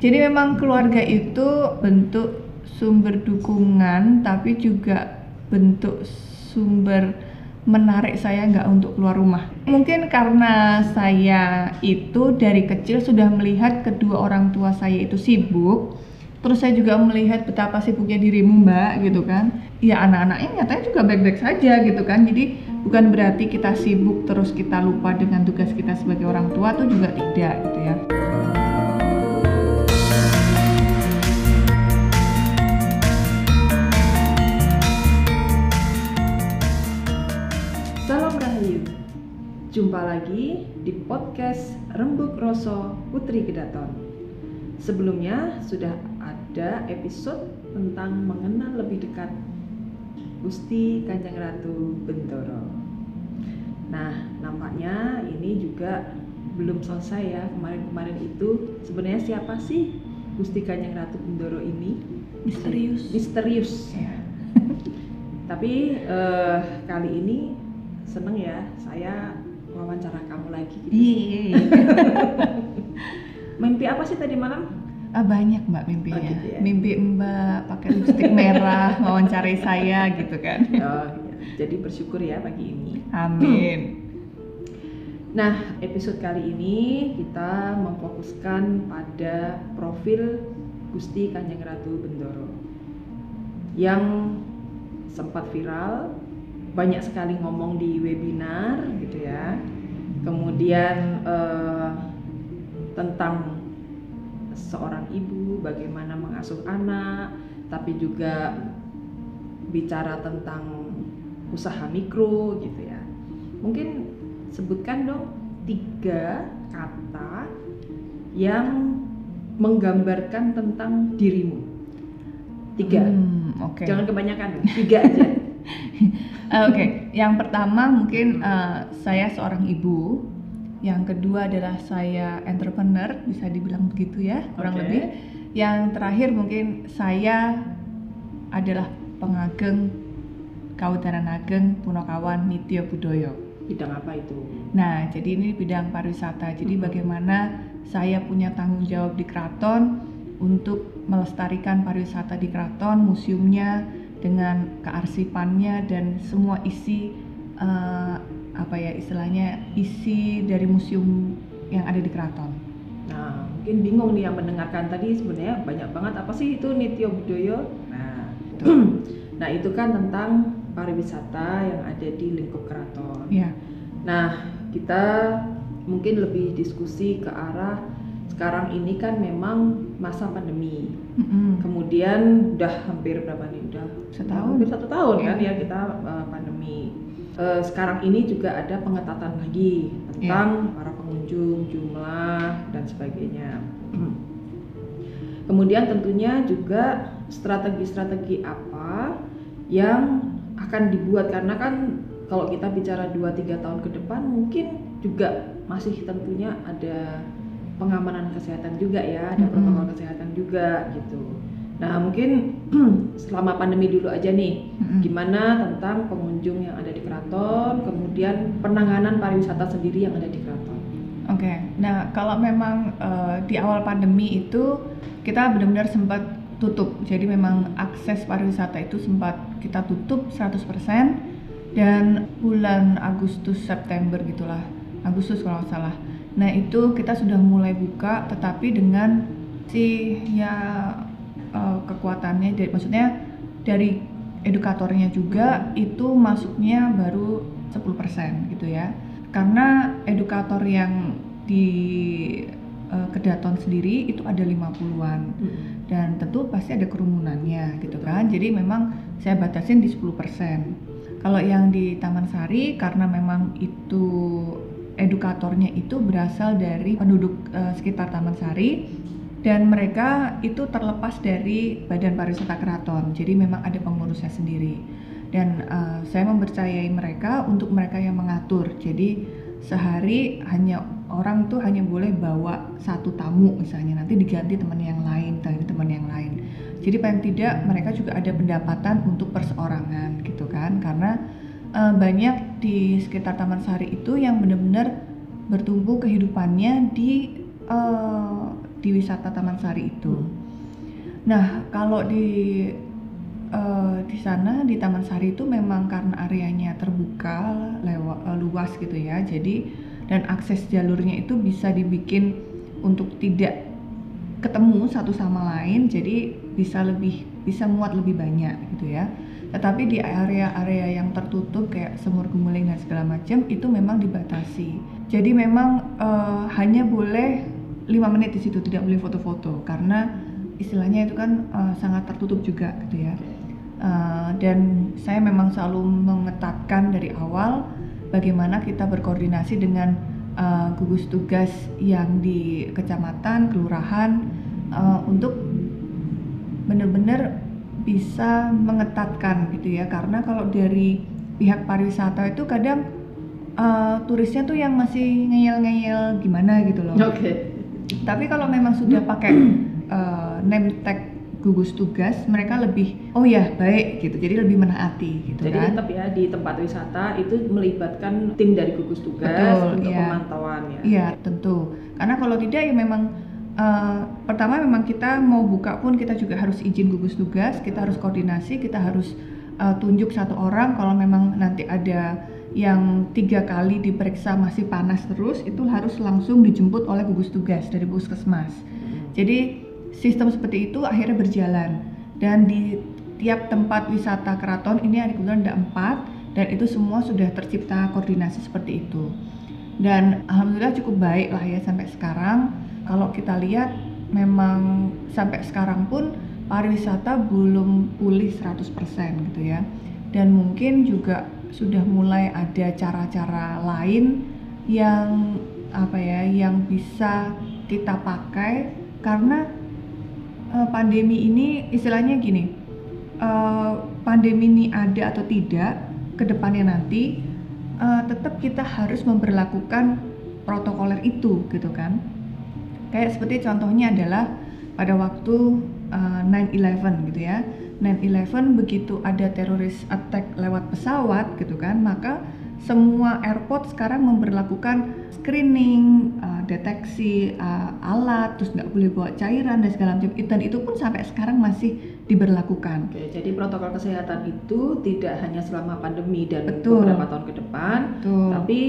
Jadi memang keluarga itu bentuk sumber dukungan, tapi juga bentuk sumber menarik saya nggak untuk keluar rumah. Mungkin karena saya itu dari kecil sudah melihat kedua orang tua saya itu sibuk, terus saya juga melihat betapa sibuknya dirimu mbak gitu kan. Ya anak-anaknya nyatanya juga baik-baik saja gitu kan. Jadi bukan berarti kita sibuk terus kita lupa dengan tugas kita sebagai orang tua tuh juga tidak gitu ya. Jumpa lagi di podcast Rembuk Roso Putri Kedaton Sebelumnya sudah ada episode tentang mengenal lebih dekat Gusti Kanjeng Ratu Bentoro Nah nampaknya ini juga belum selesai ya kemarin-kemarin itu Sebenarnya siapa sih Gusti Kanjeng Ratu Bendoro ini? Misterius. Misterius Ya. Tapi eh, kali ini seneng ya saya wawancara kamu lagi gitu. Iya. Mimpi apa sih tadi malam? Ah, banyak mbak mimpinya. Oh, gitu ya. Mimpi mbak pakai lipstick merah wawancarai saya gitu kan. Oh, iya. jadi bersyukur ya pagi ini. Amin. Nah, episode kali ini kita memfokuskan pada profil Gusti Kanjeng Ratu Bendoro yang sempat viral, banyak sekali ngomong di webinar gitu ya. Kemudian eh, tentang seorang ibu bagaimana mengasuh anak, tapi juga bicara tentang usaha mikro gitu ya. Mungkin sebutkan dong tiga kata yang menggambarkan tentang dirimu. Tiga. Hmm, Oke. Jangan kebanyakan, tiga aja. Eh, Oke, yang pertama mungkin eh, saya seorang ibu. Yang kedua adalah saya entrepreneur, bisa dibilang begitu ya, kurang Oke. lebih. Yang terakhir mungkin saya adalah pengageng Kautaran Ageng Punokawan Nitya Budoyo. Bidang apa itu? Nah, jadi ini bidang pariwisata. Jadi Mhm. bagaimana saya punya tanggung jawab di keraton untuk melestarikan pariwisata di keraton, museumnya dengan kearsipannya dan semua isi eh, apa ya istilahnya isi dari museum yang ada di keraton. Nah, mungkin bingung nih yang mendengarkan tadi sebenarnya banyak banget apa sih itu Nitya Budoyo? Nah, nah itu kan tentang pariwisata yang ada di lingkup keraton. Ya, Nah, kita mungkin lebih diskusi ke arah sekarang ini kan memang masa pandemi. Mm-mm. Kemudian udah hampir berapa nih? Udah Setahun. Hampir satu tahun kan ya kita uh, pandemi. Uh, sekarang ini juga ada pengetatan lagi tentang para pengunjung, jumlah dan sebagainya. Kemudian tentunya juga strategi-strategi apa yang akan dibuat karena kan kalau kita bicara 2-3 tahun ke depan mungkin juga masih tentunya ada pengamanan kesehatan juga ya, ada protokol kesehatan juga gitu. Nah mungkin selama pandemi dulu aja nih, gimana tentang pengunjung yang ada di keraton, kemudian penanganan pariwisata sendiri yang ada di keraton. Oke, nah kalau memang eh, di awal pandemi itu kita benar-benar sempat tutup, jadi memang akses pariwisata itu sempat kita tutup 100% dan bulan Agustus September gitulah, Agustus kalau nggak salah. Nah itu kita sudah mulai buka, tetapi dengan si ya eh, kekuatannya, dari, maksudnya dari edukatornya juga itu masuknya baru 10% gitu ya. Karena edukator yang di eh, kedaton sendiri itu ada 50-an dan tentu pasti ada kerumunannya gitu kan. Jadi memang saya batasin di 10% kalau yang di Taman Sari karena memang itu edukatornya itu berasal dari penduduk eh, sekitar Taman Sari dan mereka itu terlepas dari Badan Pariwisata Keraton. Jadi memang ada pengurusnya sendiri. Dan eh, saya mempercayai mereka untuk mereka yang mengatur. Jadi sehari hanya orang tuh hanya boleh bawa satu tamu misalnya nanti diganti teman yang lain ganti teman yang lain. Jadi paling tidak mereka juga ada pendapatan untuk perseorangan gitu kan karena eh, banyak di sekitar Taman Sari itu yang benar-benar bertumbuh kehidupannya di eh, di wisata Taman Sari itu. Nah, kalau di uh, di sana di Taman Sari itu memang karena areanya terbuka, lewat uh, luas gitu ya. Jadi dan akses jalurnya itu bisa dibikin untuk tidak ketemu satu sama lain, jadi bisa lebih bisa muat lebih banyak gitu ya. Tetapi di area-area yang tertutup kayak semur gemuling dan segala macam itu memang dibatasi. Jadi memang uh, hanya boleh lima menit di situ tidak boleh foto-foto. Karena istilahnya itu kan uh, sangat tertutup juga gitu ya. Uh, dan saya memang selalu mengetatkan dari awal bagaimana kita berkoordinasi dengan uh, gugus tugas yang di kecamatan kelurahan uh, untuk benar-benar bisa mengetatkan gitu ya karena kalau dari pihak pariwisata itu kadang uh, turisnya tuh yang masih ngeyel-ngeyel gimana gitu loh. Oke. Okay. Tapi kalau memang sudah pakai uh, name tag gugus tugas mereka lebih oh ya baik gitu jadi lebih menaati gitu jadi kan tetap ya di tempat wisata itu melibatkan tim dari gugus tugas Betul, untuk ya. pemantauan ya iya tentu karena kalau tidak ya memang uh, pertama memang kita mau buka pun kita juga harus izin gugus tugas kita harus koordinasi kita harus uh, tunjuk satu orang kalau memang nanti ada yang tiga kali diperiksa masih panas terus itu harus langsung dijemput oleh gugus tugas dari puskesmas. Jadi sistem seperti itu akhirnya berjalan. Dan di tiap tempat wisata keraton ini ada kebetulan ada empat dan itu semua sudah tercipta koordinasi seperti itu. Dan alhamdulillah cukup baik lah ya sampai sekarang kalau kita lihat memang sampai sekarang pun pariwisata belum pulih 100% gitu ya. Dan mungkin juga sudah mulai ada cara-cara lain yang apa ya yang bisa kita pakai. Karena uh, pandemi ini istilahnya gini uh, pandemi ini ada atau tidak ke depannya nanti uh, tetap kita harus memperlakukan protokoler itu gitu kan kayak seperti contohnya adalah pada waktu uh, 9/11 gitu ya 9/11 begitu ada teroris attack lewat pesawat gitu kan maka semua airport sekarang memperlakukan screening, uh, deteksi uh, alat, terus nggak boleh bawa cairan dan segala macam. Dan itu pun sampai sekarang masih diberlakukan. Oke, jadi protokol kesehatan itu tidak hanya selama pandemi dan Betul. beberapa tahun ke depan, Betul. tapi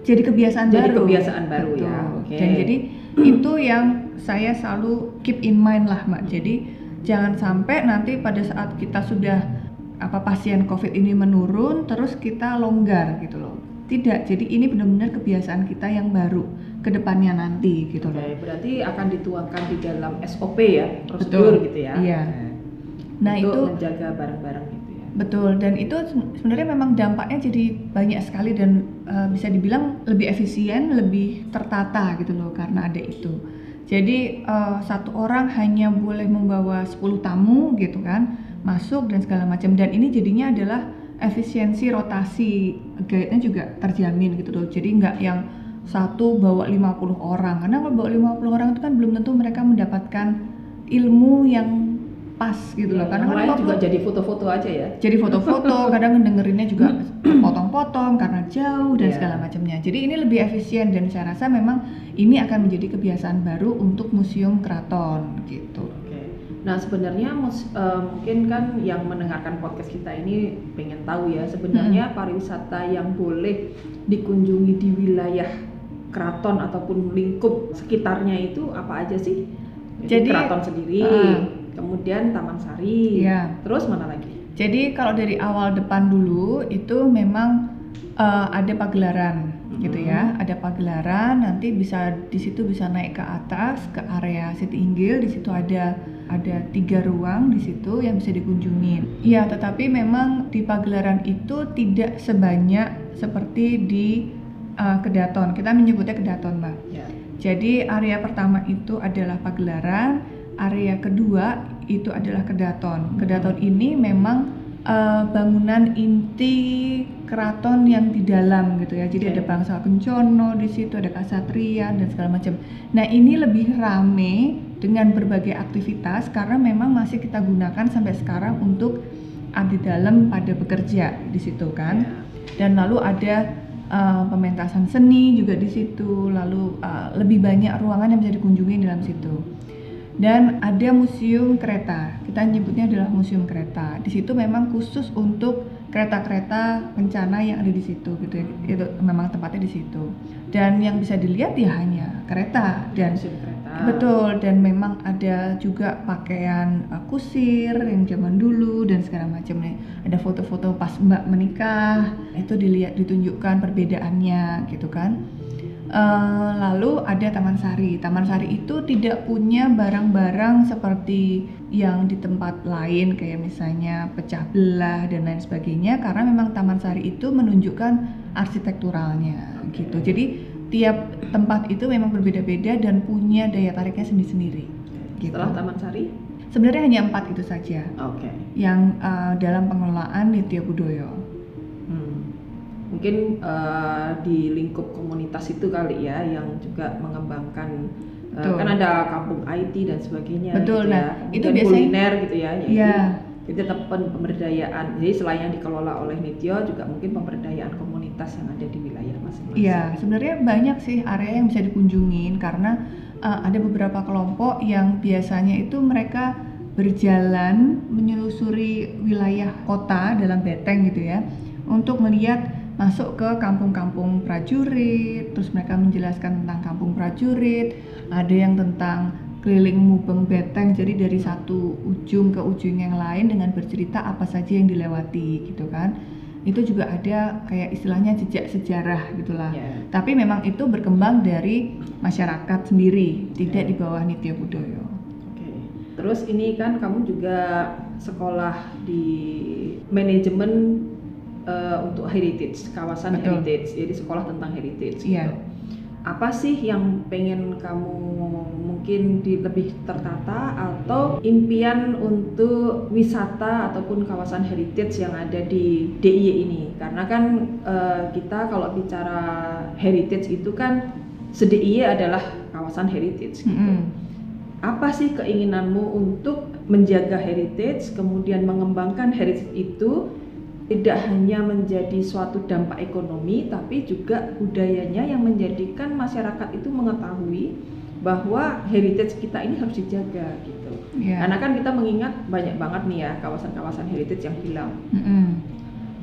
jadi kebiasaan jadi baru. kebiasaan baru ya. Betul. ya. Oke. Dan jadi itu yang saya selalu keep in mind lah, Mbak. Jadi jangan sampai nanti pada saat kita sudah apa pasien COVID ini menurun terus kita longgar gitu loh. Tidak, jadi ini benar-benar kebiasaan kita yang baru ke depannya nanti gitu loh. berarti akan dituangkan di dalam SOP ya, prosedur Betul. gitu ya. Iya. Nah, Untuk itu menjaga bareng-bareng gitu ya. Betul, dan itu sebenarnya memang dampaknya jadi banyak sekali dan uh, bisa dibilang lebih efisien, lebih tertata gitu loh karena ada itu. Jadi uh, satu orang hanya boleh membawa 10 tamu gitu kan masuk dan segala macam dan ini jadinya adalah efisiensi rotasi guide-nya juga terjamin gitu loh jadi nggak yang satu bawa 50 orang karena kalau bawa 50 orang itu kan belum tentu mereka mendapatkan ilmu yang pas gitu loh karena kan juga jadi foto-foto aja ya jadi foto-foto kadang dengerinnya juga potong-potong karena jauh dan yeah. segala macamnya jadi ini lebih efisien dan saya rasa memang ini akan menjadi kebiasaan baru untuk museum keraton gitu Nah sebenarnya uh, mungkin kan yang mendengarkan podcast kita ini pengen tahu ya sebenarnya hmm. pariwisata yang boleh dikunjungi di wilayah keraton ataupun lingkup sekitarnya itu apa aja sih? Jadi, Jadi keraton sendiri, uh, kemudian Taman Sari, ya. terus mana lagi? Jadi kalau dari awal depan dulu itu memang uh, ada pagelaran gitu ya ada pagelaran nanti bisa di situ bisa naik ke atas ke area Siti Inggil di situ ada ada tiga ruang di situ yang bisa dikunjungi. Iya, tetapi memang di pagelaran itu tidak sebanyak seperti di uh, Kedaton. Kita menyebutnya Kedaton, Mbak. Ya. Jadi area pertama itu adalah pagelaran, area kedua itu adalah Kedaton. Kedaton ini memang uh, bangunan inti keraton yang di dalam gitu ya. Jadi okay. ada bangsa Kencono di situ, ada kasatrian dan segala macam. Nah, ini lebih rame dengan berbagai aktivitas karena memang masih kita gunakan sampai sekarang untuk abdi dalam pada bekerja di situ kan. Yeah. Dan lalu ada uh, pementasan seni juga di situ, lalu uh, lebih banyak ruangan yang bisa dikunjungi dalam situ. Dan ada museum kereta, kita nyebutnya adalah museum kereta. Di situ memang khusus untuk kereta-kereta kencana yang ada di situ gitu ya. Itu memang tempatnya di situ. Dan yang bisa dilihat ya hanya kereta dan Museum kereta. Betul, dan memang ada juga pakaian uh, kusir yang zaman dulu dan segala macam nih. Ada foto-foto pas Mbak menikah, itu dilihat ditunjukkan perbedaannya gitu kan. Uh, lalu ada Taman Sari. Taman Sari itu tidak punya barang-barang seperti yang di tempat lain kayak misalnya pecah belah dan lain sebagainya karena memang Taman Sari itu menunjukkan arsitekturalnya gitu. Jadi tiap tempat itu memang berbeda-beda dan punya daya tariknya sendiri-sendiri. Gitu. Setelah Taman Sari? Sebenarnya hanya empat itu saja Oke. yang uh, dalam pengelolaan Nitya Budoyo. Mungkin eh, di lingkup komunitas itu kali ya yang juga mengembangkan Betul. kan ada kampung IT dan sebagainya Betul, gitu nah, ya. itu biasanya- kuliner gitu ya. Jadi, Iya. Itu tetap pemberdayaan. Jadi selain yang dikelola oleh Nityo juga mungkin pemberdayaan komunitas yang ada di wilayah masing-masing. Iya, sebenarnya banyak sih area yang bisa dikunjungin karena uh, ada beberapa kelompok yang biasanya itu mereka berjalan menyusuri wilayah kota dalam beteng gitu ya untuk melihat masuk ke kampung-kampung prajurit, terus mereka menjelaskan tentang kampung prajurit, ada yang tentang keliling mubeng beteng jadi dari satu ujung ke ujung yang lain dengan bercerita apa saja yang dilewati gitu kan itu juga ada kayak istilahnya jejak sejarah gitulah Iya. tapi memang itu berkembang dari masyarakat sendiri tidak Iya. di bawah Nitya Budoyo Oke. Terus ini kan kamu juga sekolah di manajemen eh, untuk heritage, kawasan Betul. heritage. Jadi sekolah tentang heritage Iya. gitu. Apa sih yang pengen kamu mungkin di lebih tertata atau impian untuk wisata ataupun kawasan heritage yang ada di DIY ini? Karena kan eh, kita kalau bicara heritage itu kan se-DIY adalah kawasan heritage gitu Mm-mm. apa sih keinginanmu untuk menjaga heritage, kemudian mengembangkan heritage itu tidak hanya menjadi suatu dampak ekonomi, tapi juga budayanya yang menjadikan masyarakat itu mengetahui bahwa heritage kita ini harus dijaga gitu. Iya. Karena kan kita mengingat banyak banget nih ya kawasan-kawasan heritage yang hilang. Mm-mm.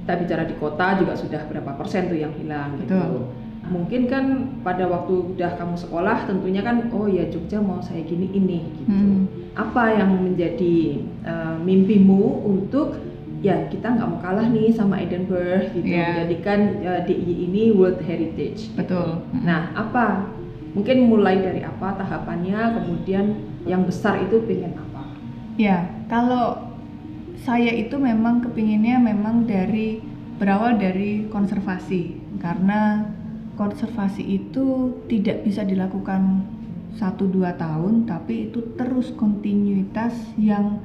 Kita bicara di kota juga sudah berapa persen tuh yang hilang gitu. Betul. Mungkin kan pada waktu udah kamu sekolah tentunya kan oh ya Jogja mau saya gini ini gitu. Mm. Apa yang menjadi uh, mimpimu untuk ya kita nggak mau kalah nih sama Edinburgh gitu Iya. menjadikan uh, DIY ini World Heritage. gitu. betul. Nah, apa? Mungkin mulai dari apa tahapannya, kemudian yang besar itu pengen apa? Ya, kalau saya itu memang kepinginnya memang dari berawal dari konservasi karena konservasi itu tidak bisa dilakukan satu dua tahun tapi itu terus kontinuitas yang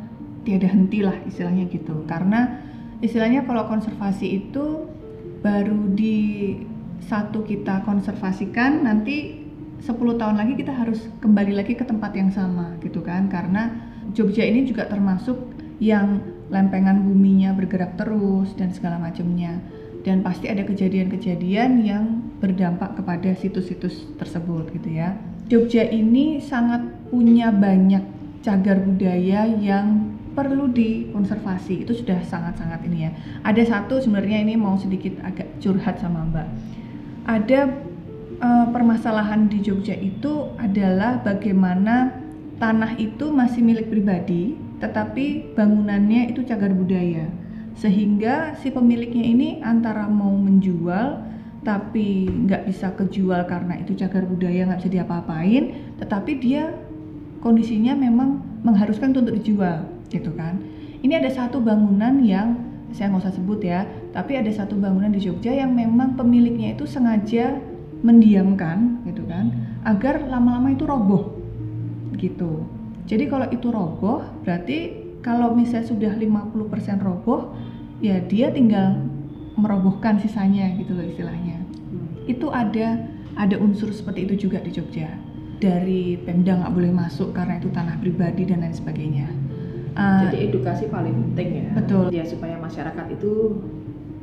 tiada henti lah istilahnya gitu. Karena istilahnya kalau konservasi itu baru di satu kita konservasikan nanti 10 tahun lagi kita harus kembali lagi ke tempat yang sama gitu kan. Karena Jogja ini juga termasuk yang lempengan buminya bergerak terus dan segala macamnya. Dan pasti ada kejadian-kejadian yang berdampak kepada situs-situs tersebut gitu ya. Jogja ini sangat punya banyak cagar budaya yang perlu dikonservasi. Itu sudah sangat-sangat ini ya. Ada satu sebenarnya ini mau sedikit agak curhat sama mbak. Ada eh, permasalahan di Jogja itu adalah bagaimana tanah itu masih milik pribadi, tetapi bangunannya itu cagar budaya. Sehingga si pemiliknya ini antara mau menjual tapi nggak bisa kejual karena itu cagar budaya nggak bisa diapa-apain, tetapi dia kondisinya memang mengharuskan untuk dijual, gitu kan. Ini ada satu bangunan yang saya nggak usah sebut ya, tapi ada satu bangunan di Jogja yang memang pemiliknya itu sengaja mendiamkan, gitu kan, agar lama-lama itu roboh, gitu. Jadi kalau itu roboh, berarti kalau misalnya sudah 50% roboh, ya dia tinggal merobohkan sisanya gitu loh istilahnya. Itu ada ada unsur seperti itu juga di Jogja. Dari Pemda nggak boleh masuk karena itu tanah pribadi dan lain sebagainya. Uh, Jadi edukasi paling penting ya. Betul. Ya supaya masyarakat itu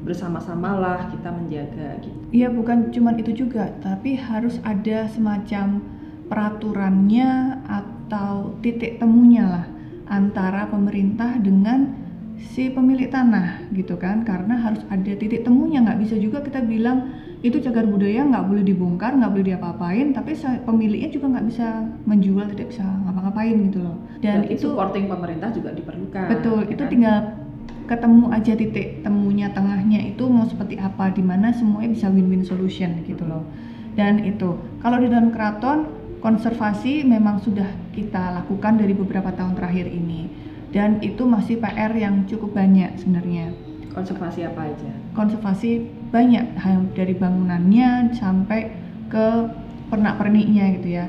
bersama-samalah kita menjaga gitu. Iya bukan cuman itu juga, tapi harus ada semacam peraturannya atau titik temunya lah antara pemerintah dengan si pemilik tanah gitu kan karena harus ada titik temunya nggak bisa juga kita bilang itu cagar budaya nggak boleh dibongkar nggak boleh diapa-apain tapi pemiliknya juga nggak bisa menjual tidak bisa ngapa-ngapain gitu loh dan Berarti itu supporting pemerintah juga diperlukan betul ya itu kan? tinggal ketemu aja titik temunya tengahnya itu mau seperti apa di mana semuanya bisa win-win solution gitu loh dan itu kalau di dalam keraton konservasi memang sudah kita lakukan dari beberapa tahun terakhir ini dan itu masih PR yang cukup banyak sebenarnya. Konservasi apa aja? Konservasi banyak dari bangunannya sampai ke pernak-perniknya gitu ya.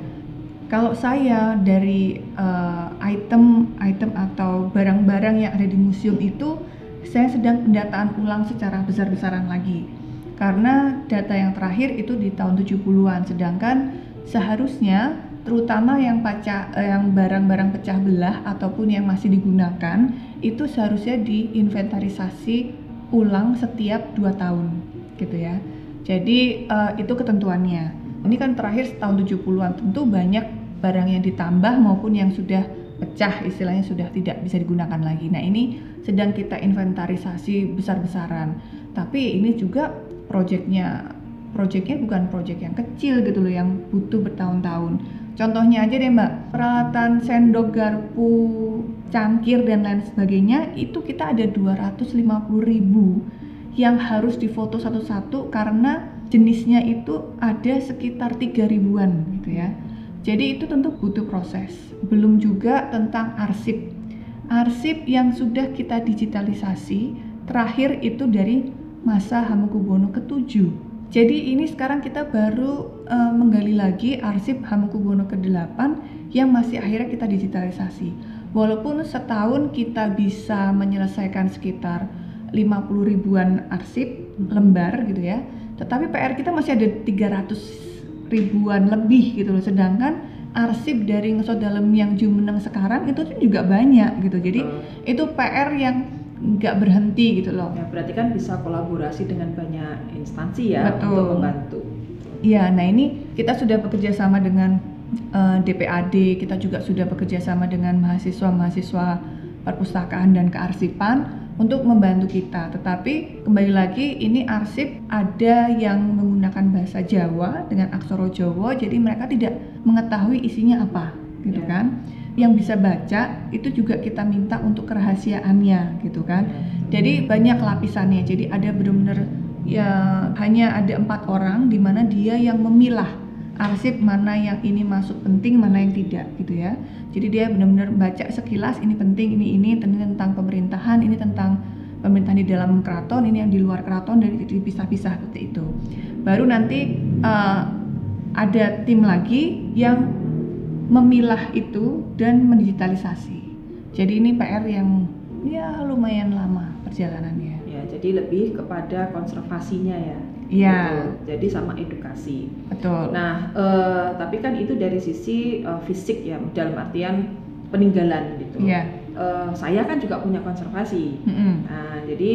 Kalau saya dari uh, item item atau barang-barang yang ada di museum itu saya sedang pendataan ulang secara besar-besaran lagi. Karena data yang terakhir itu di tahun 70-an sedangkan seharusnya terutama yang pecah eh, yang barang-barang pecah belah ataupun yang masih digunakan itu seharusnya diinventarisasi ulang setiap dua tahun gitu ya. Jadi uh, itu ketentuannya. Ini kan terakhir tahun 70-an tentu banyak barang yang ditambah maupun yang sudah pecah istilahnya sudah tidak bisa digunakan lagi. Nah ini sedang kita inventarisasi besar-besaran. Tapi ini juga proyeknya proyeknya bukan proyek yang kecil gitu loh yang butuh bertahun-tahun. Contohnya aja deh Mbak, peralatan sendok, garpu, cangkir dan lain sebagainya itu kita ada 250 ribu yang harus difoto satu-satu karena jenisnya itu ada sekitar 3 ribuan gitu ya. Jadi itu tentu butuh proses. Belum juga tentang arsip. Arsip yang sudah kita digitalisasi terakhir itu dari masa Hamengkubuwono ke-7 jadi ini sekarang kita baru uh, menggali lagi arsip Hamengkubuwono ke-8 yang masih akhirnya kita digitalisasi. Walaupun setahun kita bisa menyelesaikan sekitar 50 ribuan arsip lembar gitu ya, tetapi PR kita masih ada 300 ribuan lebih gitu loh. Sedangkan arsip dari ngesot dalam yang Jumeneng sekarang itu juga banyak gitu. Jadi uh. itu PR yang nggak berhenti gitu loh. Ya, berarti kan bisa kolaborasi dengan banyak instansi ya Betul. untuk membantu. Iya, nah ini kita sudah bekerja sama dengan uh, eh, DPAD, kita juga sudah bekerja sama dengan mahasiswa-mahasiswa perpustakaan dan kearsipan untuk membantu kita. Tetapi kembali lagi ini arsip ada yang menggunakan bahasa Jawa dengan aksara Jawa, jadi mereka tidak mengetahui isinya apa, gitu yeah. kan? yang bisa baca itu juga kita minta untuk kerahasiaannya gitu kan jadi banyak lapisannya jadi ada benar-benar ya hanya ada empat orang di mana dia yang memilah arsip mana yang ini masuk penting mana yang tidak gitu ya jadi dia benar-benar baca sekilas ini penting ini ini tentang pemerintahan ini tentang pemerintahan di dalam keraton ini yang di luar keraton dari dipisah-pisah seperti itu baru nanti uh, ada tim lagi yang memilah itu dan mendigitalisasi. Jadi ini PR yang ya lumayan lama perjalanannya. Ya, jadi lebih kepada konservasinya ya. Iya. Jadi sama edukasi. Betul. Nah, uh, tapi kan itu dari sisi uh, fisik ya, dalam artian peninggalan gitu. Iya. Uh, saya kan juga punya konservasi. Mm -hmm. Nah, jadi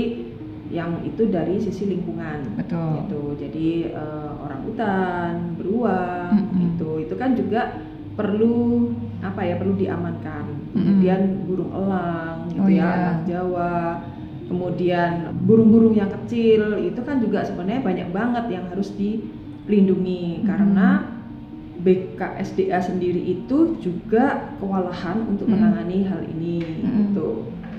yang itu dari sisi lingkungan. Betul. Gitu. Jadi uh, orang hutan, beruang, mm -hmm. itu itu kan juga perlu apa ya perlu diamankan kemudian burung elang gitu oh, ya yeah. anak Jawa kemudian burung-burung yang kecil itu kan juga sebenarnya banyak banget yang harus dilindungi mm-hmm. karena BKSDA sendiri itu juga kewalahan untuk menangani hal ini mm-hmm. gitu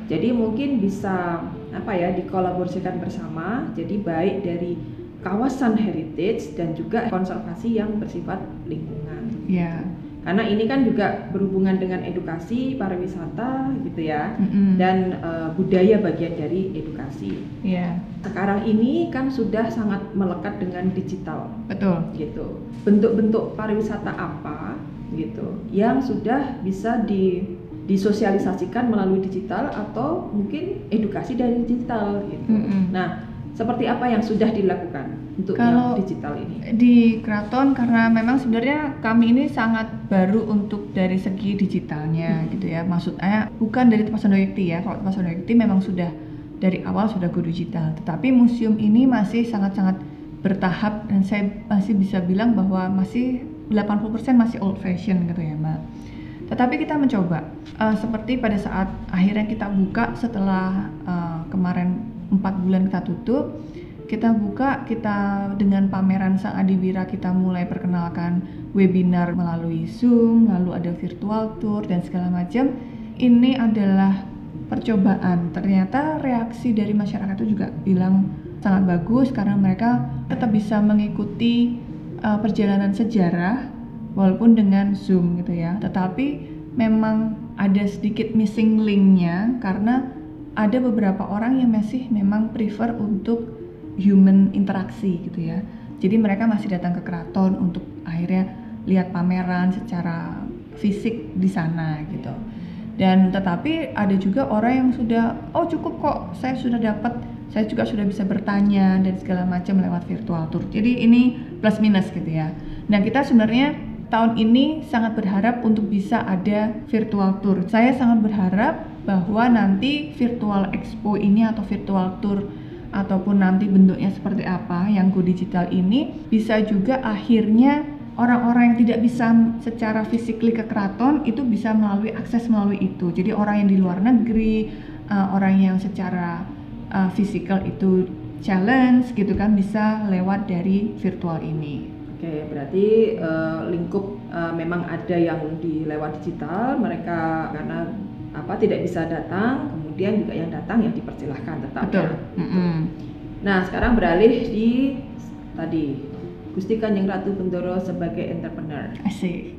jadi mungkin bisa apa ya dikolaborasikan bersama jadi baik dari kawasan heritage dan juga konservasi yang bersifat lingkungan. Yeah karena ini kan juga berhubungan dengan edukasi pariwisata gitu ya mm-hmm. dan uh, budaya bagian dari edukasi. Yeah. Sekarang ini kan sudah sangat melekat dengan digital. Betul. Gitu. Bentuk-bentuk pariwisata apa gitu yang sudah bisa di disosialisasikan melalui digital atau mungkin edukasi dari digital gitu. Mm-hmm. Nah, seperti apa yang sudah dilakukan untuk Kalau yang digital ini? Di Kraton karena memang sebenarnya kami ini sangat baru untuk dari segi digitalnya hmm. gitu ya. Maksudnya bukan dari Tepasan Doyekti ya. Kalau Tepasan Doyekti memang sudah dari awal sudah go digital. Tetapi museum ini masih sangat-sangat bertahap dan saya masih bisa bilang bahwa masih 80% masih old fashion gitu ya Mbak. Tetapi kita mencoba uh, seperti pada saat akhirnya kita buka setelah uh, kemarin empat bulan kita tutup, kita buka kita dengan pameran Sang Adiwira kita mulai perkenalkan webinar melalui Zoom, lalu ada virtual tour dan segala macam. Ini adalah percobaan. Ternyata reaksi dari masyarakat itu juga bilang sangat bagus karena mereka tetap bisa mengikuti uh, perjalanan sejarah walaupun dengan Zoom gitu ya. Tetapi memang ada sedikit missing linknya karena ada beberapa orang yang masih memang prefer untuk human interaksi gitu ya. Jadi mereka masih datang ke keraton untuk akhirnya lihat pameran secara fisik di sana gitu. Dan tetapi ada juga orang yang sudah oh cukup kok saya sudah dapat saya juga sudah bisa bertanya dan segala macam lewat virtual tour. Jadi ini plus minus gitu ya. Nah kita sebenarnya tahun ini sangat berharap untuk bisa ada virtual tour. Saya sangat berharap bahwa nanti virtual expo ini atau virtual tour ataupun nanti bentuknya seperti apa yang go digital ini bisa juga akhirnya orang-orang yang tidak bisa secara fisikly ke keraton itu bisa melalui akses melalui itu. Jadi orang yang di luar negeri, uh, orang yang secara uh, physical itu challenge gitu kan bisa lewat dari virtual ini. Oke, berarti uh, lingkup uh, memang ada yang di lewat digital, mereka karena apa tidak bisa datang, kemudian juga yang datang yang dipersilahkan tetap. Betul. Ya. Mm -hmm. Nah, sekarang beralih di tadi Gusti Kanjeng Ratu Bendoro sebagai entrepreneur. Asik.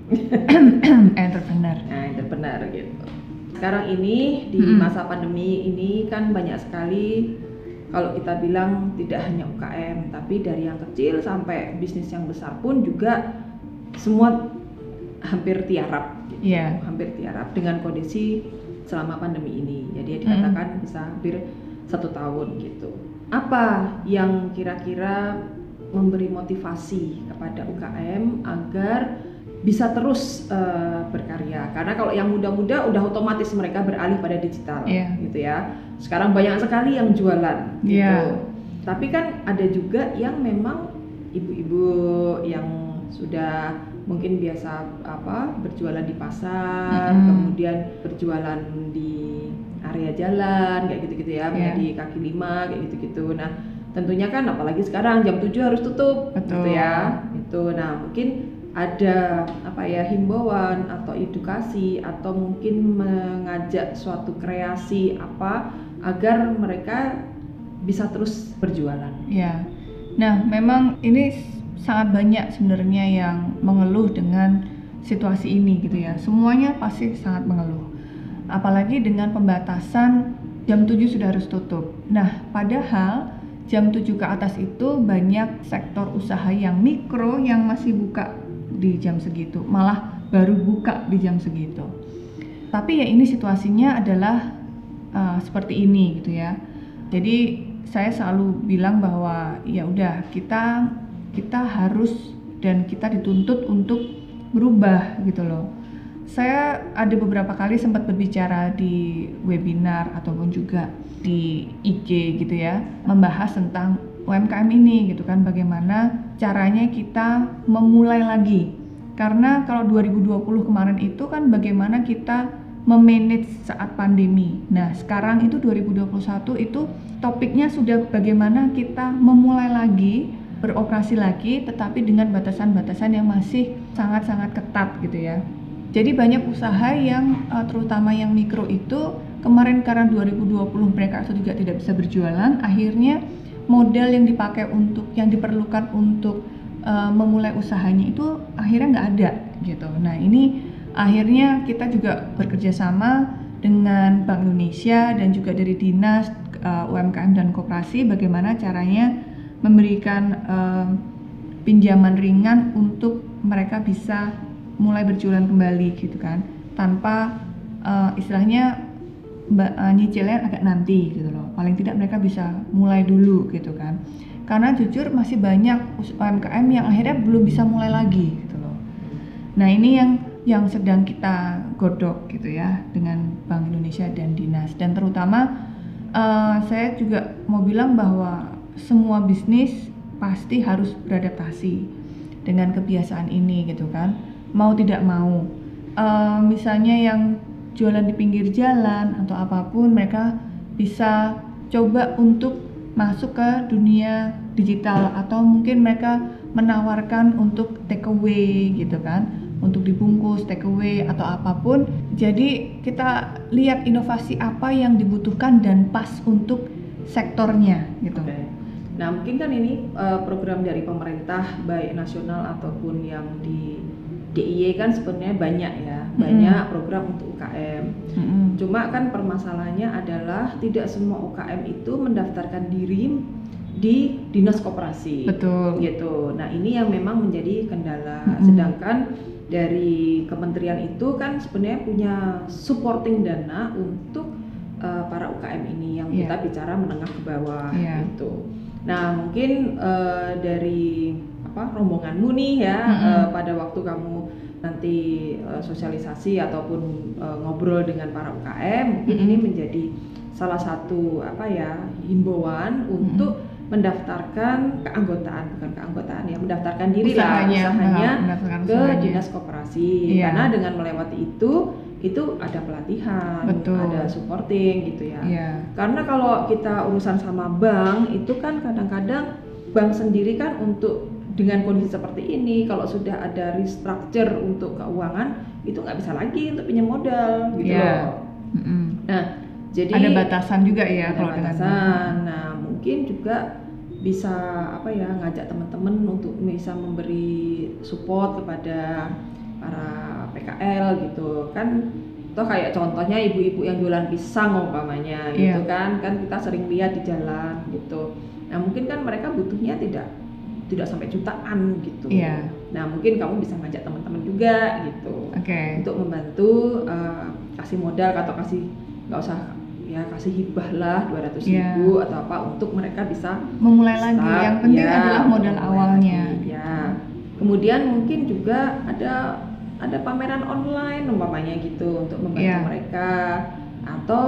entrepreneur. Nah, entrepreneur gitu sekarang ini di hmm. masa pandemi ini kan banyak sekali kalau kita bilang tidak hanya UKM tapi dari yang kecil sampai bisnis yang besar pun juga semua hampir tiarap gitu. yeah. hampir tiarap dengan kondisi selama pandemi ini jadi dikatakan hmm. bisa hampir satu tahun gitu apa yang kira-kira memberi motivasi kepada UKM agar bisa terus uh, berkarya karena kalau yang muda-muda udah otomatis mereka beralih pada digital yeah. gitu ya sekarang banyak sekali yang jualan gitu yeah. tapi kan ada juga yang memang ibu-ibu yang sudah mungkin biasa apa berjualan di pasar mm -hmm. kemudian berjualan di area jalan kayak gitu-gitu ya yeah. di kaki lima kayak gitu-gitu nah tentunya kan apalagi sekarang jam 7 harus tutup gitu Betul. gitu ya itu nah mungkin ada apa ya himbauan atau edukasi atau mungkin mengajak suatu kreasi apa agar mereka bisa terus berjualan. Ya. Nah, memang ini sangat banyak sebenarnya yang mengeluh dengan situasi ini gitu ya. Semuanya pasti sangat mengeluh. Apalagi dengan pembatasan jam 7 sudah harus tutup. Nah, padahal jam 7 ke atas itu banyak sektor usaha yang mikro yang masih buka di jam segitu, malah baru buka di jam segitu. Tapi ya ini situasinya adalah uh, seperti ini gitu ya. Jadi saya selalu bilang bahwa ya udah kita kita harus dan kita dituntut untuk berubah gitu loh. Saya ada beberapa kali sempat berbicara di webinar ataupun juga di IG gitu ya, membahas tentang UMKM ini gitu kan bagaimana caranya kita memulai lagi karena kalau 2020 kemarin itu kan bagaimana kita memanage saat pandemi. Nah, sekarang itu 2021 itu topiknya sudah bagaimana kita memulai lagi beroperasi lagi tetapi dengan batasan-batasan yang masih sangat-sangat ketat gitu ya. Jadi banyak usaha yang eh, terutama yang mikro itu kemarin karena 2020 mereka juga tidak bisa berjualan, akhirnya modal yang dipakai untuk yang diperlukan untuk uh, memulai usahanya itu akhirnya nggak ada gitu. Nah ini akhirnya kita juga bekerja sama dengan Bank Indonesia dan juga dari dinas uh, eh, UMKM dan koperasi bagaimana caranya memberikan uh, pinjaman ringan untuk mereka bisa mulai berjualan kembali gitu kan. Tanpa uh, istilahnya uh, nyicilnya agak nanti gitu loh. Paling tidak mereka bisa mulai dulu gitu kan. Karena jujur masih banyak UMKM yang akhirnya belum bisa mulai lagi gitu loh. Nah ini yang yang sedang kita godok gitu ya dengan Bank Indonesia dan Dinas. Dan terutama eh, saya juga mau bilang bahwa semua bisnis pasti harus beradaptasi dengan kebiasaan ini gitu kan? Mau tidak mau. Eh, misalnya yang jualan di pinggir jalan atau apa pun mereka bisa coba untuk masuk ke dunia digital atau mungkin mereka menawarkan untuk take away gitu kan? Untuk dibungkus take away atau apa pun. Jadi kita lihat inovasi apa yang dibutuhkan dan pas untuk sektornya gitu. Oke. Nah, mungkin kan ini uh, program dari pemerintah baik nasional ataupun yang di DIY kan sebenarnya banyak ya, banyak program untuk UKM. Mm-mm. Cuma kan permasalahannya adalah tidak semua UKM itu mendaftarkan diri di dinas koperasi. betul Gitu. Nah, ini yang memang menjadi kendala. Mm-mm. Sedangkan dari kementerian itu kan sebenarnya punya supporting dana untuk uh, para UKM ini yang Iya. kita bicara menengah ke bawah Iya. gitu. Nah, mungkin uh, dari apa rombonganmu nih ya Mm-mm. uh, pada waktu kamu nanti uh, sosialisasi ataupun uh, ngobrol dengan para UKM, mungkin Mm-mm. ini menjadi salah satu apa ya himbauan untuk mendaftarkan keanggotaan bukan keanggotaan ya mendaftarkan diri lah Usahanya, nah, ke dinas koperasi Iya. karena dengan melewati itu itu ada pelatihan Betul. ada supporting gitu ya Iya. karena kalau kita urusan sama bank itu kan kadang-kadang bank sendiri kan untuk dengan kondisi seperti ini kalau sudah ada restructure untuk keuangan itu nggak bisa lagi untuk pinjam modal gitu Iya. loh Mm-mm. nah jadi ada batasan juga ya ada kalau dengan batasan. Nah, mungkin juga bisa apa ya ngajak teman-teman untuk bisa memberi support kepada para PKL gitu kan toh kayak contohnya ibu-ibu yang jualan pisang umpamanya gitu Iya. kan kan kita sering lihat di jalan gitu nah mungkin kan mereka butuhnya tidak tidak sampai jutaan gitu Iya. nah mungkin kamu bisa ngajak teman-teman juga gitu Oke. untuk membantu eh, kasih modal atau kasih nggak usah ya kasih hibah lah 200 Iya. ribu atau apa untuk mereka bisa Memulai lagi. start, Yang penting ya, adalah modal awalnya. lagi, ya kemudian mungkin juga ada ada pameran online umpamanya gitu untuk membantu Iya. mereka atau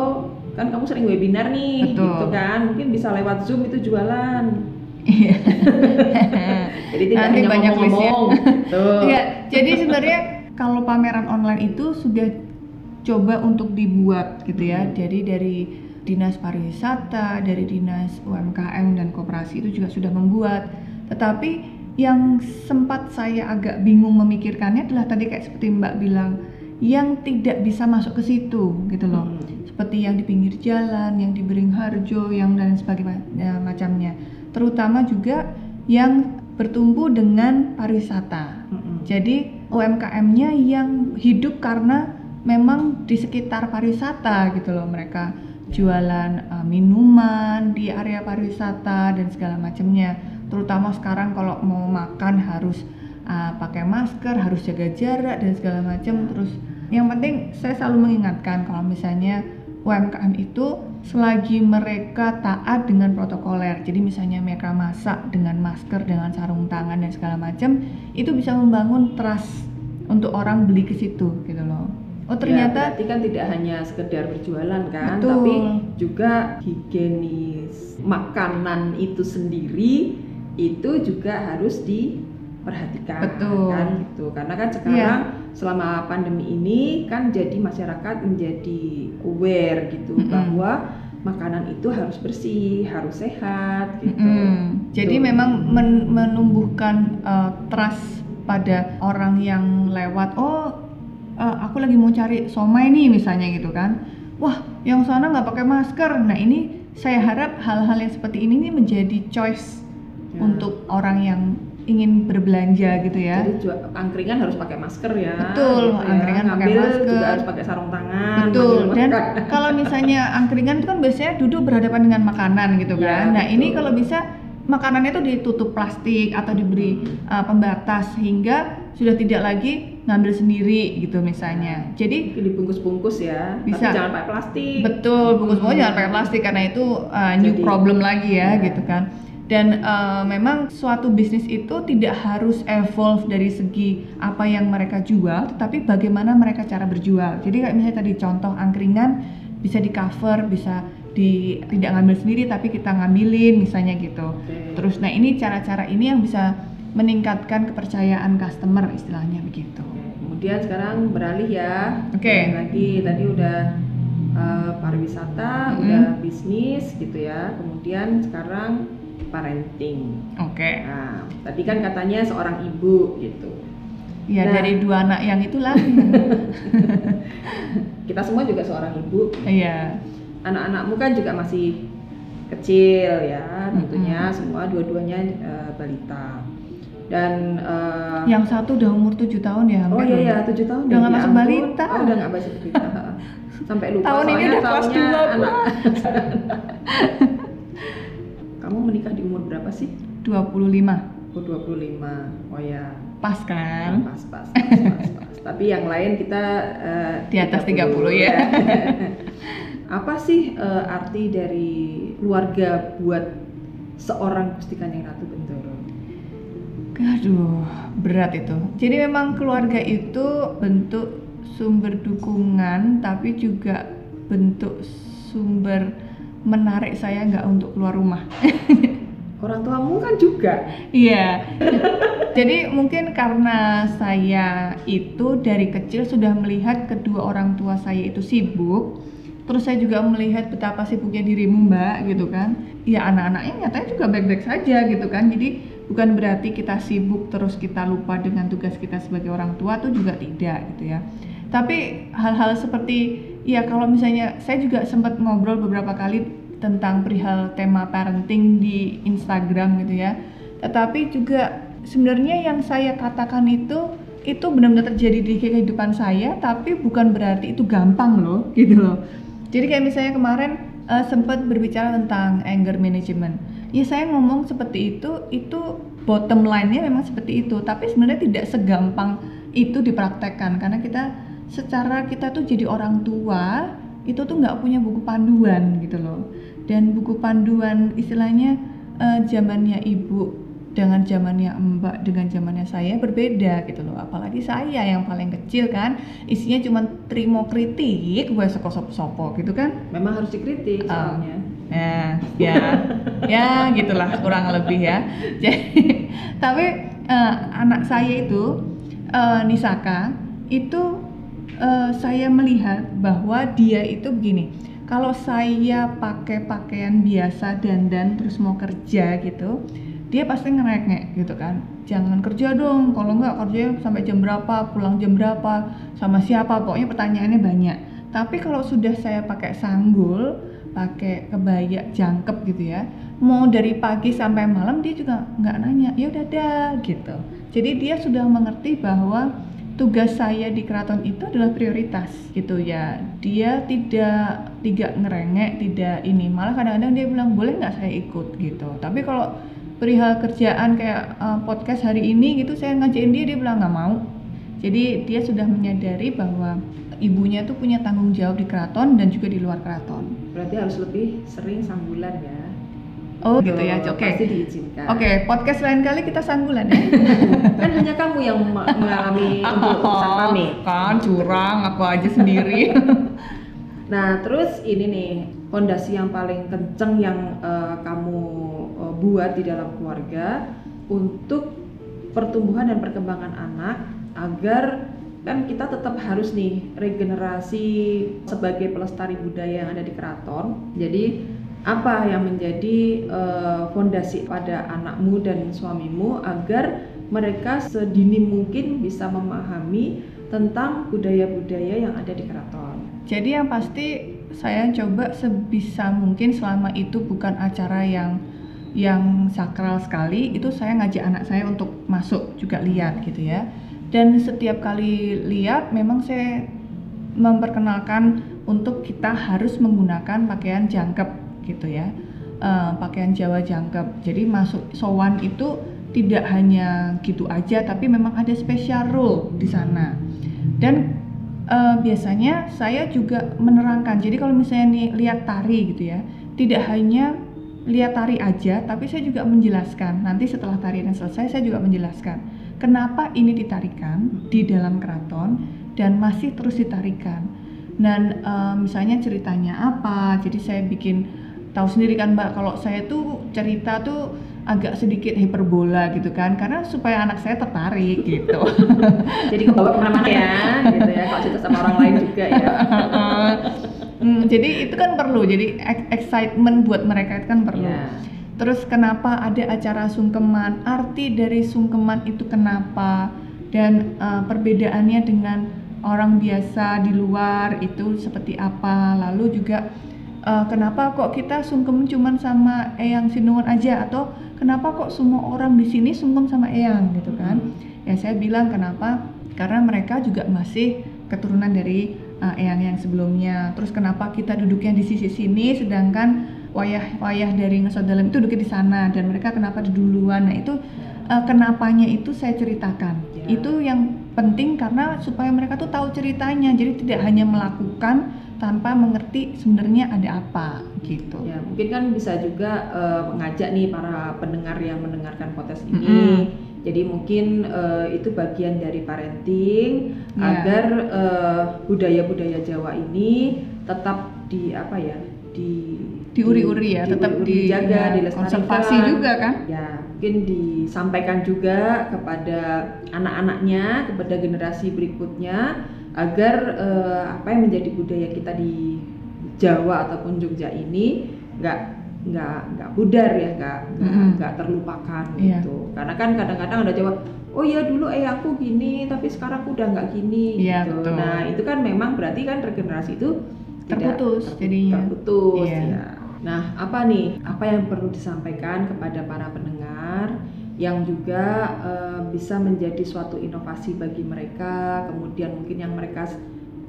kan kamu sering webinar nih Betul. gitu kan mungkin bisa lewat zoom itu jualan Iya. jadi tidak Nanti hanya banyak listnya. ngomong-ngomong Tuh. Iya, jadi sebenarnya kalau pameran online itu sudah coba untuk dibuat gitu ya. Hmm. Jadi dari dinas pariwisata, dari dinas UMKM dan koperasi itu juga sudah membuat. Tetapi yang sempat saya agak bingung memikirkannya adalah tadi kayak seperti Mbak bilang yang tidak bisa masuk ke situ gitu loh. Hmm. Seperti yang di pinggir jalan, yang di Beringharjo, yang dan sebagainya macamnya. Terutama juga yang bertumbuh dengan pariwisata. Mm-mm. Jadi UMKM-nya yang hidup karena memang di sekitar pariwisata gitu loh mereka jualan uh, minuman di area pariwisata dan segala macamnya. Terutama sekarang kalau mau makan harus uh, pakai masker, harus jaga jarak dan segala macam. Terus yang penting saya selalu mengingatkan kalau misalnya UMKM itu selagi mereka taat dengan protokoler. Jadi misalnya mereka masak dengan masker, dengan sarung tangan dan segala macam, itu bisa membangun trust untuk orang beli ke situ gitu loh. Oh Ya, ternyata berarti kan tidak hanya sekedar berjualan kan, Betul. tapi juga higienis makanan itu sendiri itu juga harus diperhatikan Betul. kan gitu. Karena kan sekarang selama pandemi ini kan jadi masyarakat menjadi aware gitu Mm-mm. bahwa makanan itu harus bersih, harus sehat gitu. Mm-mm. Jadi Tuh. memang men- menumbuhkan uh, trust pada orang yang lewat. Oh, uh, aku lagi mau cari somai nih misalnya gitu kan. Wah, yang sana nggak pakai masker. Nah ini saya harap hal-hal yang seperti ini nih menjadi choice Ya. untuk orang yang ingin berbelanja gitu ya. Jadi ju- angkringan harus pakai masker ya. Betul, gitu ya. angkringan pakai Ngambil masker. juga harus pakai sarung tangan. Betul. Dan kalau misalnya angkringan itu kan biasanya duduk berhadapan dengan makanan gitu Ya, kan. nah, ini betul. kalau bisa makanannya itu ditutup plastik atau diberi uh, pembatas sehingga sudah tidak lagi ngambil sendiri gitu misalnya. Jadi Mungkin dibungkus-bungkus ya. Bisa. Tapi jangan pakai plastik. betul bungkus-bungkus Hmm. jangan pakai plastik karena itu uh, new Jadi- problem lagi ya Ya. gitu kan. Dan uh, memang suatu bisnis itu tidak harus evolve dari segi apa yang mereka jual, tetapi bagaimana mereka cara berjual. Jadi kayak misalnya tadi contoh angkringan bisa di cover, bisa di tidak ngambil sendiri tapi kita ngambilin misalnya gitu. Terus nah ini cara-cara ini yang bisa meningkatkan kepercayaan customer istilahnya begitu. Kemudian sekarang beralih ya. Oke. Lagi tadi udah uh, pariwisata, Mm-mm. udah bisnis gitu ya. Kemudian sekarang parenting. Oke. Nah, tadi kan katanya seorang ibu gitu. Ya Nah. dari dua anak yang itulah. Kita semua juga seorang ibu. Iya. Anak-anakmu kan juga masih kecil ya, tentunya Mm-mm. semua dua-duanya uh, balita. Dan uh, yang satu udah umur 7 tahun ya Oh iya loh. ya, tujuh tahun Udah ya, nggak ya masuk balita. Oh, udah nggak masuk balita. Sampai lupa Tahun ini udah kelas dua, anak. Kamu menikah di umur berapa sih? 25. Oh 25. Oh ya. Pas kan? Pas, pas, pas, pas, pas. Tapi yang lain kita eh, Di atas 30 ya. Apa sih eh, arti dari keluarga buat seorang Gusti Kanjeng Ratu Bendoro? Aduh, berat itu. Jadi memang keluarga itu bentuk sumber dukungan, tapi juga bentuk sumber menarik saya nggak untuk keluar rumah. Orang tuamu kan juga. Iya. Jadi mungkin karena saya itu dari kecil sudah melihat kedua orang tua saya itu sibuk. Terus saya juga melihat betapa sibuknya dirimu mbak gitu kan. Ya anak-anaknya nyatanya juga baik-baik saja gitu kan. Jadi bukan berarti kita sibuk terus kita lupa dengan tugas kita sebagai orang tua tuh juga tidak gitu ya. Tapi hal-hal seperti ya kalau misalnya saya juga sempat ngobrol beberapa kali tentang perihal tema parenting di Instagram gitu ya. Tetapi juga sebenarnya yang saya katakan itu itu benar-benar terjadi di kehidupan saya, tapi bukan berarti itu gampang loh, gitu loh. Jadi kayak misalnya kemarin eh, sempat berbicara tentang anger management. Ya saya ngomong seperti itu, itu bottom line-nya memang seperti itu, tapi sebenarnya tidak segampang itu dipraktekkan karena kita secara kita tuh jadi orang tua itu tuh nggak punya buku panduan gitu loh dan buku panduan istilahnya eh, zamannya ibu dengan zamannya mbak dengan zamannya saya berbeda gitu loh apalagi saya yang paling kecil kan isinya cuma terima kritik gue soko sopo sopo gitu kan Memang harus dikritik Ah. soalnya. ya ya ya gitulah kurang lebih ya jadi tapi eh, anak saya itu eh, Nisaka itu eh, saya melihat bahwa dia itu begini kalau saya pakai pakaian biasa dandan terus mau kerja gitu dia pasti ngerengek gitu kan. Jangan kerja dong kalau nggak kerja sampai jam berapa pulang jam berapa sama siapa pokoknya pertanyaannya banyak. Tapi kalau sudah saya pakai sanggul pakai kebaya jangkep gitu ya mau dari pagi sampai malam dia juga nggak nanya ya udah dah gitu. Jadi dia sudah mengerti bahwa tugas saya di keraton itu adalah prioritas gitu ya. Dia tidak tidak ngerengek tidak ini. Malah kadang-kadang dia bilang boleh nggak saya ikut? gitu. Tapi kalau perihal kerjaan kayak uh, podcast hari ini gitu saya ngajain dia dia bilang nggak mau. Jadi dia sudah menyadari bahwa ibunya tuh punya tanggung jawab di keraton dan juga di luar keraton. Berarti harus lebih sering sanggulan ya. Oh gitu ya oke Pasti diizinkan. oke podcast lain kali kita sanggulan ya kan hanya kamu yang mengalami untuk urusan pamit. kan curang aku aja sendiri Nah, terus ini nih fondasi yang paling kenceng yang eh, kamu eh, buat di dalam keluarga untuk pertumbuhan dan perkembangan anak agar kan kita tetap harus nih regenerasi sebagai pelestari budaya yang ada di keraton. Jadi apa yang menjadi eh, fondasi pada anakmu dan suamimu agar mereka sedini mungkin bisa memahami tentang budaya-budaya yang ada di keraton. Jadi yang pasti saya coba sebisa mungkin selama itu bukan acara yang yang sakral sekali, itu saya ngajak anak saya untuk masuk juga lihat gitu ya. Dan setiap kali lihat memang saya memperkenalkan untuk kita harus menggunakan pakaian jangkep gitu ya. Eh, pakaian Jawa jangkep. Jadi masuk sowan itu tidak hanya gitu aja tapi memang ada special rule di sana. Dan Eh, biasanya saya juga menerangkan. Jadi kalau misalnya nih lihat tari gitu ya, tidak hanya lihat tari aja, tapi saya juga menjelaskan. Nanti setelah tarian selesai, saya juga menjelaskan kenapa ini ditarikan di dalam keraton dan masih terus ditarikan. dan uh, misalnya ceritanya apa jadi saya bikin tahu sendiri kan mbak kalau saya tuh cerita tuh agak sedikit hiperbola gitu kan karena supaya anak saya tertarik gitu. Jadi kebawa ke mana-mana ya gitu ya kalau cerita sama orang lain juga ya. Hmm, jadi itu kan perlu jadi excitement buat mereka itu kan perlu. Yeah. terus kenapa ada acara sungkeman? Arti dari sungkeman itu kenapa? Dan uh, perbedaannya dengan orang biasa di luar itu seperti apa? Lalu juga uh, kenapa kok kita sungkem cuman sama Eyang Sinungan aja? Atau kenapa kok semua orang di sini sungkem sama Eyang gitu kan? Hmm. ya saya bilang kenapa? Karena mereka juga masih keturunan dari uh, Eyang yang sebelumnya. Terus kenapa kita duduknya di sisi sini sedangkan wayah-wayah dari ngesot dalam itu duduk di sana dan mereka kenapa di duluan? Nah itu uh, kenapanya itu saya ceritakan. Yeah. itu yang penting karena supaya mereka tuh tahu ceritanya. Jadi tidak hanya melakukan tanpa mengerti sebenarnya ada apa gitu ya mungkin kan bisa juga uh, mengajak nih para pendengar yang mendengarkan podcast ini mm -hmm. jadi mungkin uh, itu bagian dari parenting yeah. agar budaya-budaya Jawa ini tetap di apa ya di diuri-uri ya, di, tetap dijaga, ya, dilestarikan. Konservasi juga kan? Ya, mungkin disampaikan juga kepada anak-anaknya, kepada generasi berikutnya agar uh, apa yang menjadi budaya kita di Jawa ataupun Jogja ini nggak nggak nggak pudar ya nggak nggak mm terlupakan yeah. gitu karena kan kadang-kadang ada Jawa oh ya dulu eh aku gini tapi sekarang aku udah nggak gini yeah, gitu betul. nah itu kan memang berarti kan regenerasi itu terputus ter jadinya terputus yeah. ya Nah, apa nih? Apa yang perlu disampaikan kepada para pendengar yang juga uh, bisa menjadi suatu inovasi bagi mereka, kemudian mungkin yang mereka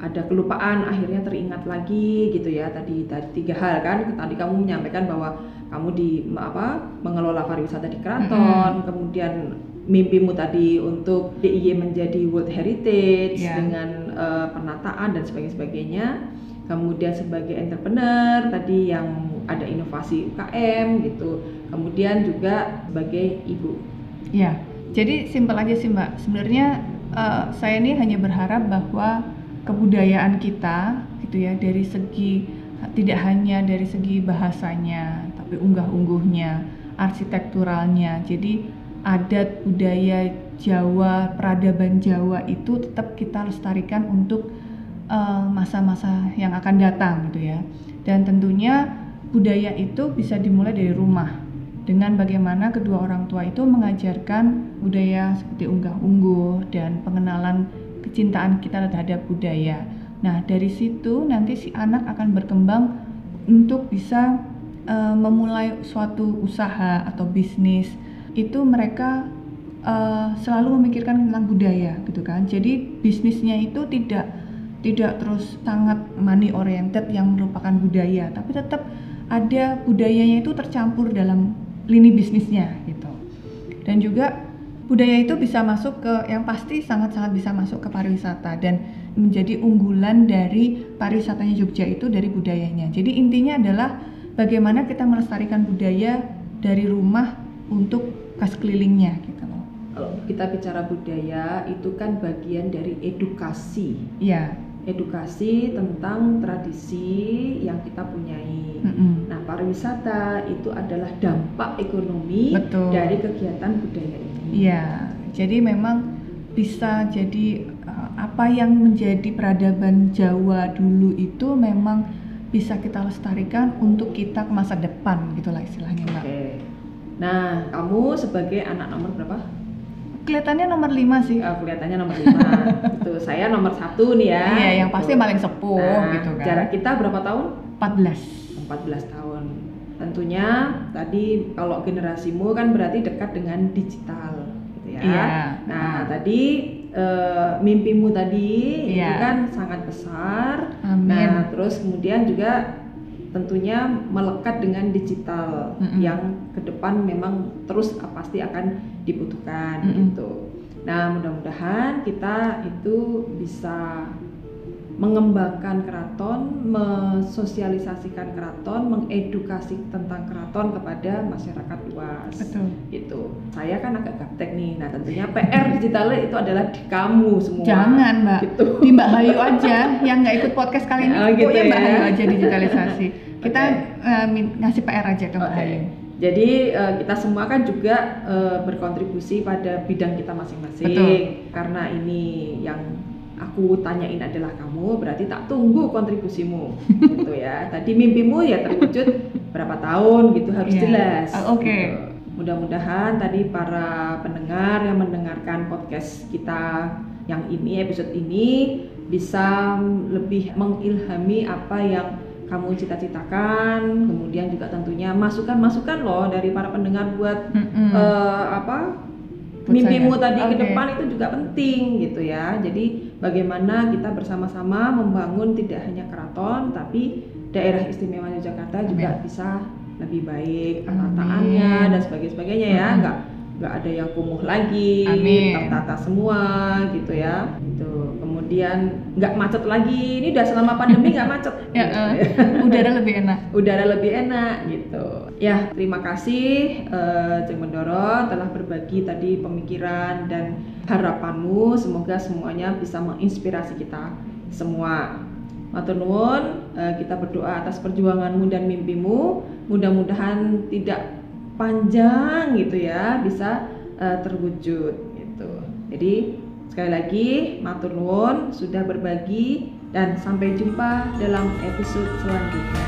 ada kelupaan akhirnya teringat lagi gitu ya tadi tadi tiga hal kan tadi kamu menyampaikan bahwa kamu di apa mengelola pariwisata di keraton mm -hmm. kemudian mimpimu tadi untuk DIY menjadi World Heritage yeah. dengan uh, penataan dan sebagainya kemudian sebagai entrepreneur tadi yang ada inovasi UKM gitu. Kemudian juga sebagai ibu. Ya jadi simpel aja sih mbak. Sebenarnya uh, saya ini hanya berharap bahwa kebudayaan kita gitu ya dari segi tidak hanya dari segi bahasanya tapi unggah-ungguhnya arsitekturalnya. Jadi adat budaya Jawa peradaban Jawa itu tetap kita lestarikan untuk eh, masa-masa yang akan datang gitu ya. Dan tentunya budaya itu bisa dimulai dari rumah dengan bagaimana kedua orang tua itu mengajarkan budaya seperti unggah-ungguh dan pengenalan kecintaan kita terhadap budaya. Nah, dari situ nanti si anak akan berkembang untuk bisa uh, memulai suatu usaha atau bisnis. Itu mereka uh, selalu memikirkan tentang budaya gitu kan. Jadi bisnisnya itu tidak tidak terus sangat money oriented yang merupakan budaya, tapi tetap ada budayanya itu tercampur dalam lini bisnisnya gitu. Dan juga budaya itu bisa masuk ke yang pasti sangat-sangat bisa masuk ke pariwisata dan menjadi unggulan dari pariwisatanya Jogja itu dari budayanya. Jadi intinya adalah bagaimana kita melestarikan budaya dari rumah untuk kas kelilingnya gitu loh. Kalau kita bicara budaya itu kan bagian dari edukasi. Ya edukasi tentang tradisi yang kita punyai. Mm -hmm. Nah, pariwisata itu adalah dampak ekonomi Betul. dari kegiatan budaya ini. Iya, jadi memang bisa jadi uh, apa yang menjadi peradaban Jawa dulu itu memang bisa kita lestarikan untuk kita ke masa depan gitulah istilahnya, Mbak. Oke. Nah, kamu sebagai anak nomor berapa? Kelihatannya nomor lima sih. Oh, kelihatannya nomor lima. itu saya nomor satu nih ya. Iya, yang gitu. pasti paling sepuh nah, gitu kan. Jarak kita berapa tahun? 14. 14 tahun. Tentunya tadi kalau generasimu kan berarti dekat dengan digital gitu ya. Iya. Nah, uh. tadi uh, mimpimu tadi iya. itu kan sangat besar. Amin. Nah, terus kemudian juga tentunya melekat dengan digital mm -hmm. yang ke depan memang terus pasti akan dibutuhkan mm -hmm. gitu. Nah, mudah-mudahan kita itu bisa mengembangkan keraton, mensosialisasikan keraton, mengedukasi tentang keraton kepada masyarakat luas. Betul. Gitu. Saya kan agak gaptek nih. Nah, tentunya PR digital itu adalah di kamu semua. Jangan Mbak, Gitu. di Mbak Hayu aja yang nggak ikut podcast kali ini, Oh, gitu pokoknya Mbak ya. Hayu aja digitalisasi. Kita Oke. eh, min- ngasih PR aja ke Mbak Oke. Hayu. Jadi eh, kita semua kan juga eh, berkontribusi pada bidang kita masing-masing. Karena ini yang aku tanyain adalah kamu, berarti tak tunggu kontribusimu, gitu ya. Tadi mimpimu ya terwujud berapa tahun gitu harus Iya. jelas. Ah, oke. gitu. Mudah-mudahan tadi para pendengar yang mendengarkan podcast kita yang ini episode ini bisa lebih mengilhami apa yang kamu cita-citakan, kemudian juga tentunya masukan-masukan loh dari para pendengar buat Mm-mm. eh, apa Buat mimpimu tadi ke Oke. depan itu juga penting gitu ya. Jadi bagaimana kita bersama-sama membangun tidak hanya keraton tapi daerah istimewa Yogyakarta juga Amin. bisa lebih baik penataannya dan sebagainya sebagainya ya. Mm-mm. Nggak nggak ada yang kumuh lagi, tertata semua gitu ya. Kemudian nggak macet lagi. Ini udah selama pandemi nggak macet. Ya, ya udara lebih enak. udara lebih enak gitu. Ya, terima kasih eh, Ceng Mendoro telah berbagi tadi pemikiran dan harapanmu. Semoga semuanya bisa menginspirasi kita semua. Matur nuwun, eh, kita berdoa atas perjuanganmu dan mimpimu. Mudah-mudahan tidak panjang gitu ya, bisa eh, terwujud gitu. Jadi sekali lagi matur nuwun sudah berbagi dan sampai jumpa dalam episode selanjutnya.